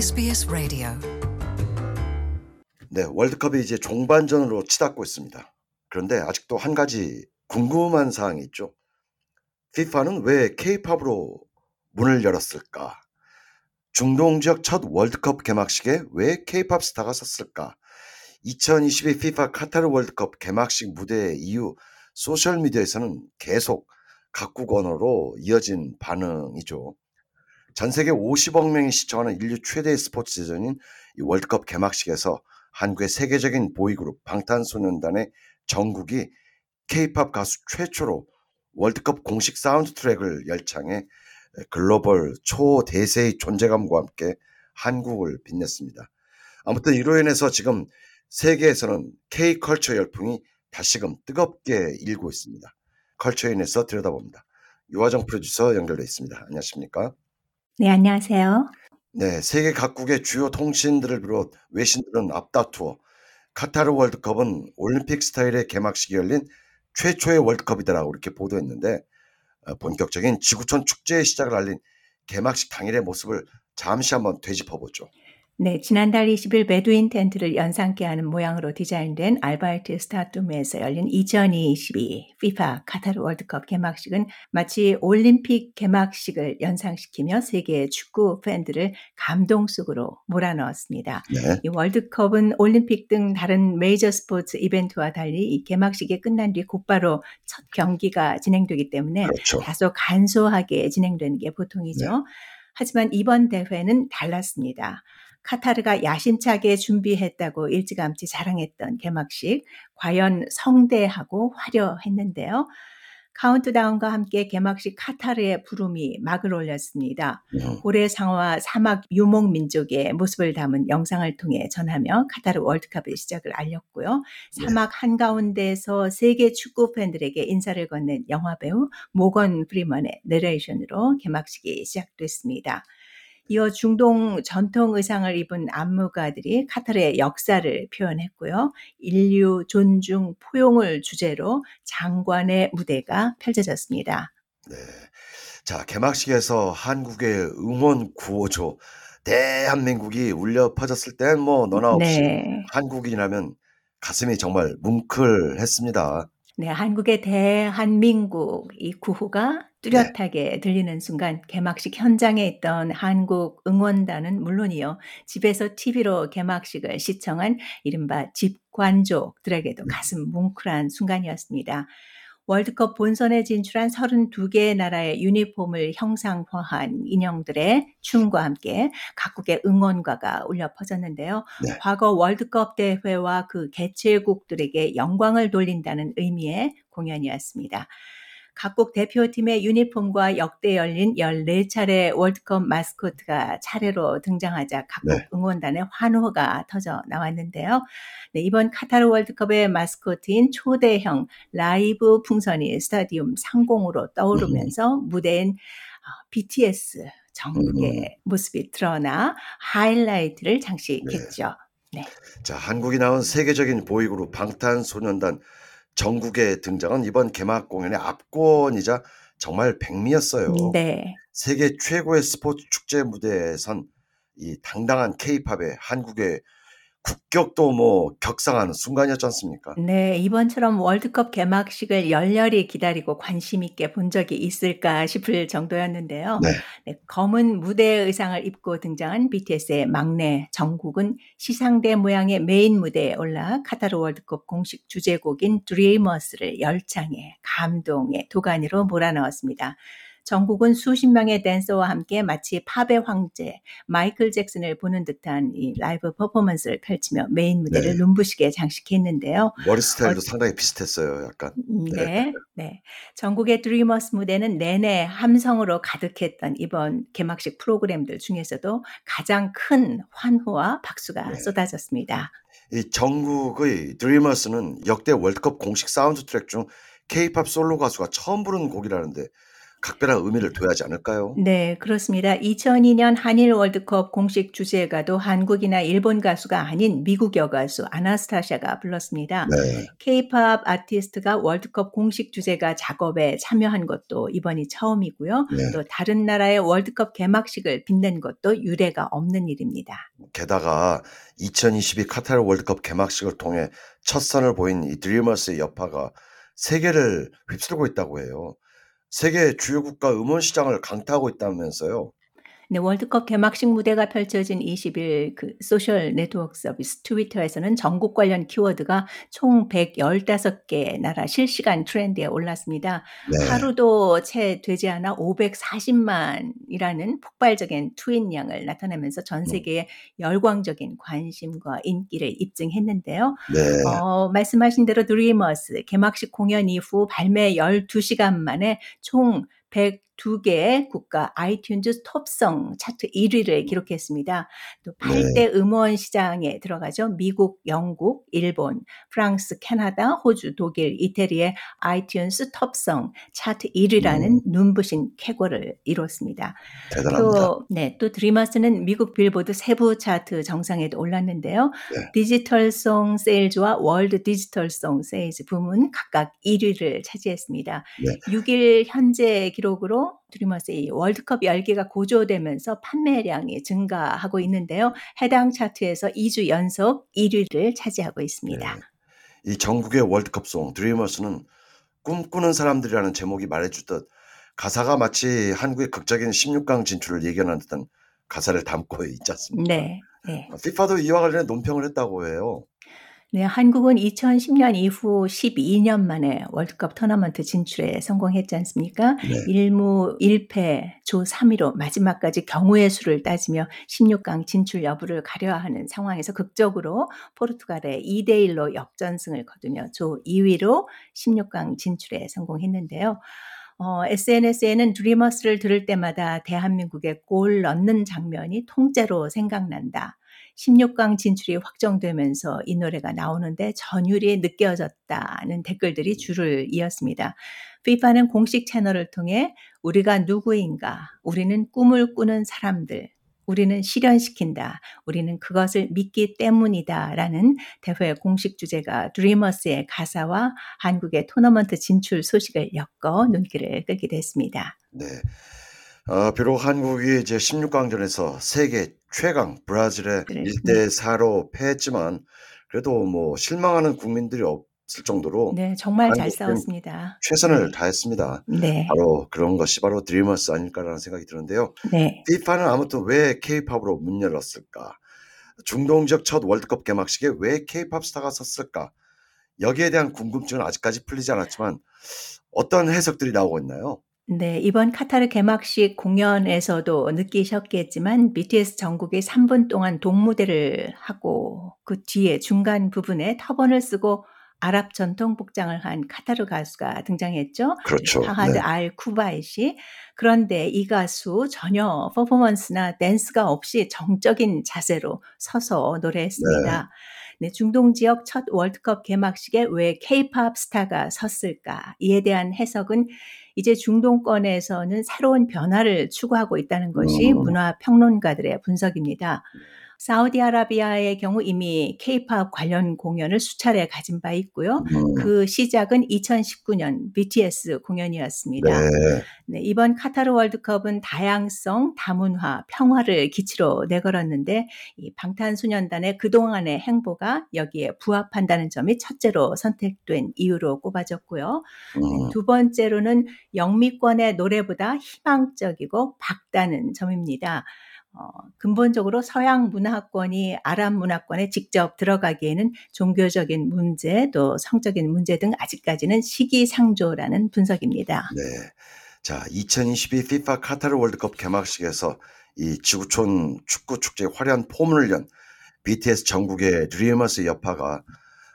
SBS 라디오 네, 월드컵이 이제 종반전으로 치닫고 있습니다. 그런데 아직도 한 가지 궁금한 사항이 있죠. FIFA는 왜 K-팝으로 문을 열었을까? 중동 지역 첫 월드컵 개막식에 왜 K-팝 스타가 섰을까? 2022 FIFA 카타르 월드컵 개막식 무대 이후 소셜 미디어에서는 계속 각국 언어로 이어진 반응이죠. 전 세계 50억 명이 시청하는 인류 최대의 스포츠 대전인 이 월드컵 개막식에서 한국의 세계적인 보이그룹 방탄소년단의 정국이 K-팝 가수 최초로 월드컵 공식 사운드 트랙을 열창해 글로벌 초대세의 존재감과 함께 한국을 빛냈습니다. 아무튼 이로 인해서 지금 세계에서는 K-컬처 열풍이 다시금 뜨겁게 일고 있습니다. Culture IN에서 들여다봅니다. 유화정 프로듀서 연결돼 있습니다. 안녕하십니까? 네, 안녕하세요. 네, 세계 각국의 주요 통신들을 비롯 외신들은 앞다투어 카타르 월드컵은 올림픽 스타일의 개막식이 열린 최초의 월드컵이다라고 이렇게 보도했는데 어, 본격적인 지구촌 축제의 시작을 알린 개막식 당일의 모습을 잠시 한번 되짚어보죠. 네, 지난달 20일 베두인 텐트를 연상케 하는 모양으로 디자인된 알바이트 스타디움에서 열린 2022 FIFA 카타르 월드컵 개막식은 마치 올림픽 개막식을 연상시키며 세계 축구 팬들을 감동 속으로 몰아넣었습니다. 네. 이 월드컵은 올림픽 등 다른 메이저 스포츠 이벤트와 달리 이 개막식이 끝난 뒤 곧바로 첫 경기가 진행되기 때문에 그렇죠. 다소 간소하게 진행되는 게 보통이죠. 네. 하지만 이번 대회는 달랐습니다. 카타르가 야심차게 준비했다고 일찌감치 자랑했던 개막식 과연 성대하고 화려했는데요. 카운트다운과 함께 개막식 카타르의 부름이 막을 올렸습니다. 음, 고래상어와 사막 유목 민족의 모습을 담은 영상을 통해 전하며 카타르 월드컵의 시작을 알렸고요. 네. 사막 한가운데에서 세계 축구 팬들에게 인사를 건넨 영화 배우 모건 프리먼의 내레이션으로 개막식이 시작됐습니다. 이어 중동 전통 의상을 입은 안무가들이 카타르의 역사를 표현했고요. 인류 존중 포용을 주제로 장관의 무대가 펼쳐졌습니다. 네. 자, 개막식에서 한국의 응원 구호조 대한민국이 울려 퍼졌을 땐 뭐 너나 없이 네. 한국인이라면 가슴이 정말 뭉클했습니다. 네, 한국의 대한민국 이 구호가 뚜렷하게 들리는 순간 개막식 현장에 있던 한국 응원단은 물론이요. 집에서 TV로 개막식을 시청한 이른바 집관족들에게도 가슴 뭉클한 순간이었습니다. 월드컵 본선에 진출한 32개 나라의 유니폼을 형상화한 인형들의 춤과 함께 각국의 응원가가 울려 퍼졌는데요. 네. 과거 월드컵 대회와 그 개최국들에게 영광을 돌린다는 의미의 공연이었습니다. 각국 대표팀의 유니폼과 역대 열린 14차례 월드컵 마스코트가 차례로 등장하자 각국 네. 응원단의 환호가 터져 나왔는데요. 네, 이번 카타르 월드컵의 마스코트인 초대형 라이브 풍선이 스타디움 상공으로 떠오르면서 무대엔 어, BTS 정국의 모습이 드러나 하이라이트를 장식했죠. 자, 한국이 나온 세계적인 보이그룹 방탄소년단 정국의 등장은 이번 개막 공연의 압권이자 정말 백미였어요. 네. 세계 최고의 스포츠 축제 무대에선 이 당당한 케이팝의 한국의 국격도 뭐 격상하는 순간이었지 않습니까? 네, 이번처럼 월드컵 개막식을 열렬히 기다리고 관심 있게 본 적이 있을까 싶을 정도였는데요. 네. 네, 검은 무대 의상을 입고 등장한 BTS의 막내 정국은 시상대 모양의 메인 무대에 올라 카타르 월드컵 공식 주제곡인 Dreamers를 열창해 감동의 도가니로 몰아넣었습니다. 정국은 수십 명의 댄서와 함께 마치 팝의 황제 마이클 잭슨을 보는 듯한 이 라이브 퍼포먼스를 펼치며 메인 무대를 네. 눈부시게 장식했는데요. 머리 스타일도 어- 상당히 비슷했어요. 약간. 네, 네. 정국의 Dreamers 무대는 내내 함성으로 가득했던 이번 개막식 프로그램들 중에서도 가장 큰 환호와 박수가 네. 쏟아졌습니다. 이 정국의 Dreamers는 역대 월드컵 공식 사운드 트랙 중 케이팝 솔로 가수가 처음 부른 곡이라는데 각별한 의미를 둬야지 않을까요? 네, 그렇습니다. 2002년 한일 월드컵 공식 주제가도 한국이나 일본 가수가 아닌 미국 여가수 아나스타샤가 불렀습니다. 네. K-팝 아티스트가 월드컵 공식 주제가 작업에 참여한 것도 이번이 처음이고요. 네. 또 다른 나라의 월드컵 개막식을 빛낸 것도 유례가 없는 일입니다. 게다가 2022 카타르 월드컵 개막식을 통해 첫 선을 보인 이 Dreamers의 여파가 세계를 휩쓸고 있다고 해요. 세계 주요 국가 음원 시장을 강타하고 있다면서요. 네, 월드컵 개막식 무대가 펼쳐진 20일 그 소셜 네트워크 서비스 트위터에서는 정국 관련 키워드가 총 115개 나라 실시간 트렌드에 올랐습니다. 네. 하루도 채 되지 않아 540만이라는 폭발적인 트윗량을 나타내면서 전 음. 세계에 열광적인 관심과 인기를 입증했는데요. 네. 어, 말씀하신 대로 Dreamers 개막식 공연 이후 발매 12시간 만에 총 102개의 국가 iTunes Top Song 차트 1위를 기록했습니다. 또 8대 음원 시장에 들어가죠. 미국, 영국, 일본, 프랑스, 캐나다, 호주, 독일, 이태리의 iTunes Top Song 차트 1위라는 눈부신 쾌거를 이뤘습니다. 대단합니다. 또, 네, 또 Dreamers는 미국 빌보드 세부 차트 정상에도 올랐는데요. 네. Digital Song Sales와 World Digital Song Sales 부문 각각 1위를 차지했습니다. 네. 6일 현재 기록으로 Dreamers의 월드컵 열기가 고조되면서 판매량이 증가하고 있는데요. 해당 차트에서 2주 연속 1위를 차지하고 있습니다. 네. 이 정국의 월드컵송 Dreamers는 꿈꾸는 사람들이라는 제목이 말해주듯 가사가 마치 한국의 극적인 16강 진출을 예견하는 듯한 가사를 담고 있지 않습니까? 네. 네. 피파도 이와 관련해 논평을 했다고 해요. 네, 한국은 2010년 이후 12년 만에 월드컵 토너먼트 진출에 성공했지 않습니까? 네. 1무 1패 조 3위로 마지막까지 경우의 수를 따지며 16강 진출 여부를 가려하는 상황에서 극적으로 포르투갈에 2대 1로 역전승을 거두며 조 2위로 16강 진출에 성공했는데요. 어, SNS에는 드리머스를 들을 때마다 대한민국에 골 넣는 장면이 통째로 생각난다. 16강 진출이 확정되면서 이 노래가 나오는데 전율이 느껴졌다는 댓글들이 줄을 이었습니다. FIFA는 공식 채널을 통해 우리가 누구인가, 우리는 꿈을 꾸는 사람들, 우리는 실현시킨다. 우리는 그것을 믿기 때문이다. 라는 대회 공식 주제가 드리머스의 가사와 한국의 토너먼트 진출 소식을 엮어 눈길을 끌게 됐습니다. 네. 어, 비록 한국이 이제 16강전에서 세계 최강 브라질에 네. 1대 4로 패했지만 그래도 뭐 실망하는 국민들이 없을 정도로 네, 정말 잘 싸웠습니다. 최선을 네. 다했습니다. 네, 바로 그런 것이 바로 드리머스 아닐까라는 생각이 드는데요. 네. FIFA는 아무튼 왜 K-팝으로 문 열었을까? 중동 지역 첫 월드컵 개막식에 왜 K-팝 스타가 섰을까? 여기에 대한 궁금증은 아직까지 풀리지 않았지만 어떤 해석들이 나오고 있나요? 네, 이번 카타르 개막식 공연에서도 느끼셨겠지만 BTS 정국이 3분 동안 독무대를 하고 그 뒤에 중간 부분에 터번을 쓰고 아랍 전통 복장을 한 카타르 가수가 등장했죠. 그렇죠. 파하드 네. 알 쿠바이시. 그런데 이 가수 전혀 퍼포먼스나 댄스가 없이 정적인 자세로 서서 노래했습니다. 네, 중동 지역 첫 월드컵 개막식에 왜 K-팝 스타가 섰을까? 이에 대한 해석은 이제 중동권에서는 새로운 변화를 추구하고 있다는 것이 음. 문화 평론가들의 분석입니다. 사우디아라비아의 경우 이미 K-팝 관련 공연을 수차례 가진 바 있고요. 음, 그 시작은 2019년 BTS 공연이었습니다. 네. 네, 이번 카타르 월드컵은 다양성, 다문화, 평화를 기치로 내걸었는데 이 방탄소년단의 그동안의 행보가 여기에 부합한다는 점이 첫째로 선택된 이유로 꼽아졌고요. 네, 음, 두 번째로는 영미권의 노래보다 희망적이고 밝다는 점입니다. 어, 근본적으로 서양 문화권이 아랍 문화권에 직접 들어가기에는 종교적인 문제 또 성적인 문제 등 아직까지는 시기상조라는 분석입니다. 네. 자, 2022 FIFA 카타르 월드컵 개막식에서 이 지구촌 축구 축제의 화려한 포문을 연 BTS 정국의 Dreamers 여파가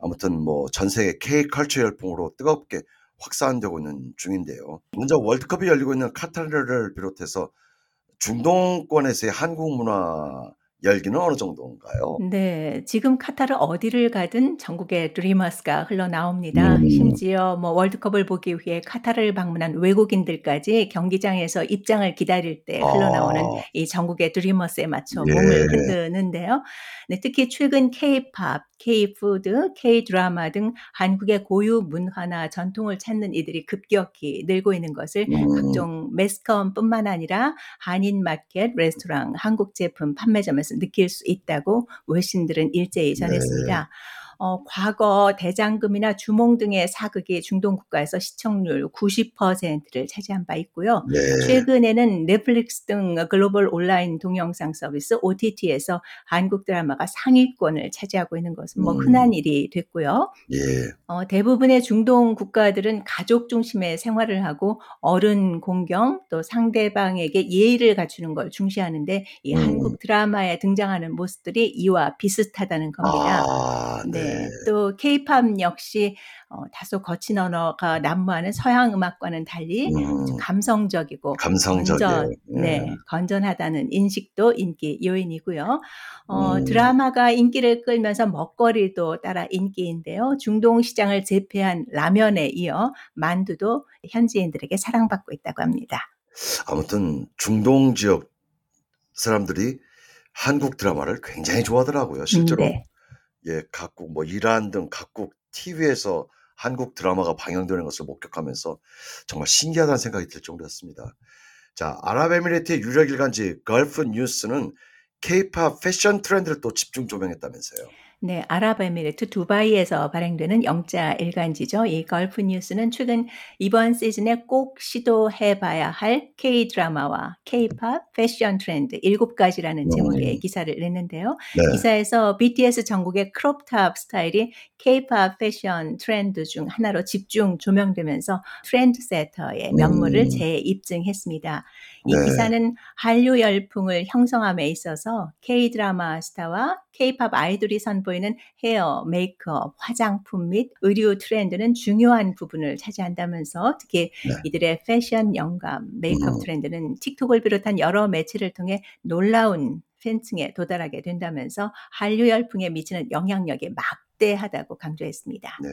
아무튼 뭐 전 세계 K 컬처 열풍으로 뜨겁게 확산되고 있는 중인데요. 먼저 월드컵이 열리고 있는 카타르를 비롯해서 중동권에서의 한국 문화 열기는 어느 정도인가요? 네. 지금 카타르 어디를 가든 정국의 Dreamers가 흘러나옵니다. 음. 심지어 뭐 월드컵을 보기 위해 카타르를 방문한 외국인들까지 경기장에서 입장을 기다릴 때 흘러나오는 아. 이 정국의 Dreamers에 맞춰 예. 몸을 흔드는데요. 네, 특히 최근 K-팝, K-푸드, K-드라마 등 한국의 고유 문화나 전통을 찾는 이들이 급격히 늘고 있는 것을 음. 각종 매스컴뿐만 아니라 한인 마켓, 레스토랑, 한국 제품 판매점에서 느낄 수 있다고 외신들은 일제히 전했습니다. 어, 과거 대장금이나 주몽 등의 사극이 중동 국가에서 시청률 90%를 차지한 바 있고요. 네. 최근에는 넷플릭스 등 글로벌 온라인 동영상 서비스 OTT에서 한국 드라마가 상위권을 차지하고 있는 것은 뭐 음. 흔한 일이 됐고요. 예. 어, 대부분의 중동 국가들은 가족 중심의 생활을 하고 어른 공경 또 상대방에게 예의를 갖추는 걸 중시하는데 이 음. 한국 드라마에 등장하는 모습들이 이와 비슷하다는 겁니다. 아, 네. 네. 또 케이팝 역시 어, 다소 거친 언어가 난무하는 서양 음악과는 달리 음. 감성적이고 감성적이에요. 건전, 예. 네, 건전하다는 인식도 인기 요인이고요. 어, 음. 드라마가 인기를 끌면서 먹거리도 따라 인기인데요. 중동 시장을 제패한 라면에 이어 만두도 현지인들에게 사랑받고 있다고 합니다. 아무튼 중동 지역 사람들이 한국 드라마를 굉장히 좋아하더라고요. 실제로 네. 예, 각국 뭐 이란 등 각국 TV에서 한국 드라마가 방영되는 것을 목격하면서 정말 신기하다는 생각이 들 정도였습니다. 자, 아랍에미리트의 유력 일간지 걸프 뉴스는 K-팝 패션 트렌드를 또 집중 조명했다면서요. 네, 아랍에미리트 두바이에서 발행되는 영자 일간지죠. 이 걸프 뉴스는 최근 이번 시즌에 꼭 시도해봐야 할 K-드라마와 K-팝 패션 트렌드 7가지라는 제목의 음. 기사를 냈는데요. 네. 기사에서 BTS 정국의 crop top 스타일이 K-팝 패션 트렌드 중 하나로 집중 조명되면서 trend setter의 면모를 음. 재입증했습니다. 이 네. 기사는 한류 열풍을 형성함에 있어서 K-드라마 스타와 K-팝 아이돌이 선보이는 헤어, 메이크업, 화장품 및 의류 트렌드는 중요한 부분을 차지한다면서 특히 네. 이들의 패션 영감, 메이크업 음. 트렌드는 틱톡을 비롯한 여러 매체를 통해 놀라운 팬층에 도달하게 된다면서 한류 열풍에 미치는 영향력이 막대하다고 강조했습니다. 네.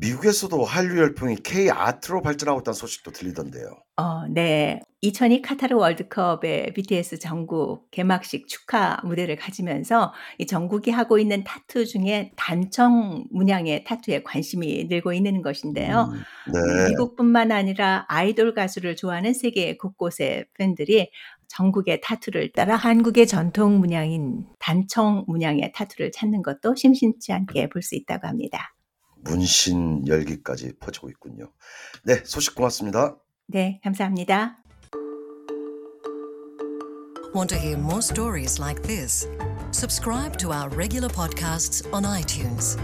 미국에서도 한류 열풍이 K 아트로 발전하고 있다는 소식도 들리던데요. 어, 네. 2002 카타르 월드컵의 BTS 전국 개막식 축하 무대를 가지면서 이 전국이 하고 있는 타투 중에 단청 문양의 타투에 관심이 늘고 있는 것인데요. 음, 네, 네. 미국뿐만 아니라 아이돌 가수를 좋아하는 세계 곳곳의 팬들이 전국의 타투를 따라 한국의 전통 문양인 단청 문양의 타투를 찾는 것도 심심치 않게 볼 수 있다고 합니다. 문신 열기까지 퍼지고 있군요. 네, 소식 고맙습니다. 네, 감사합니다. Want to hear more stories like this? Subscribe to our regular podcasts on iTunes.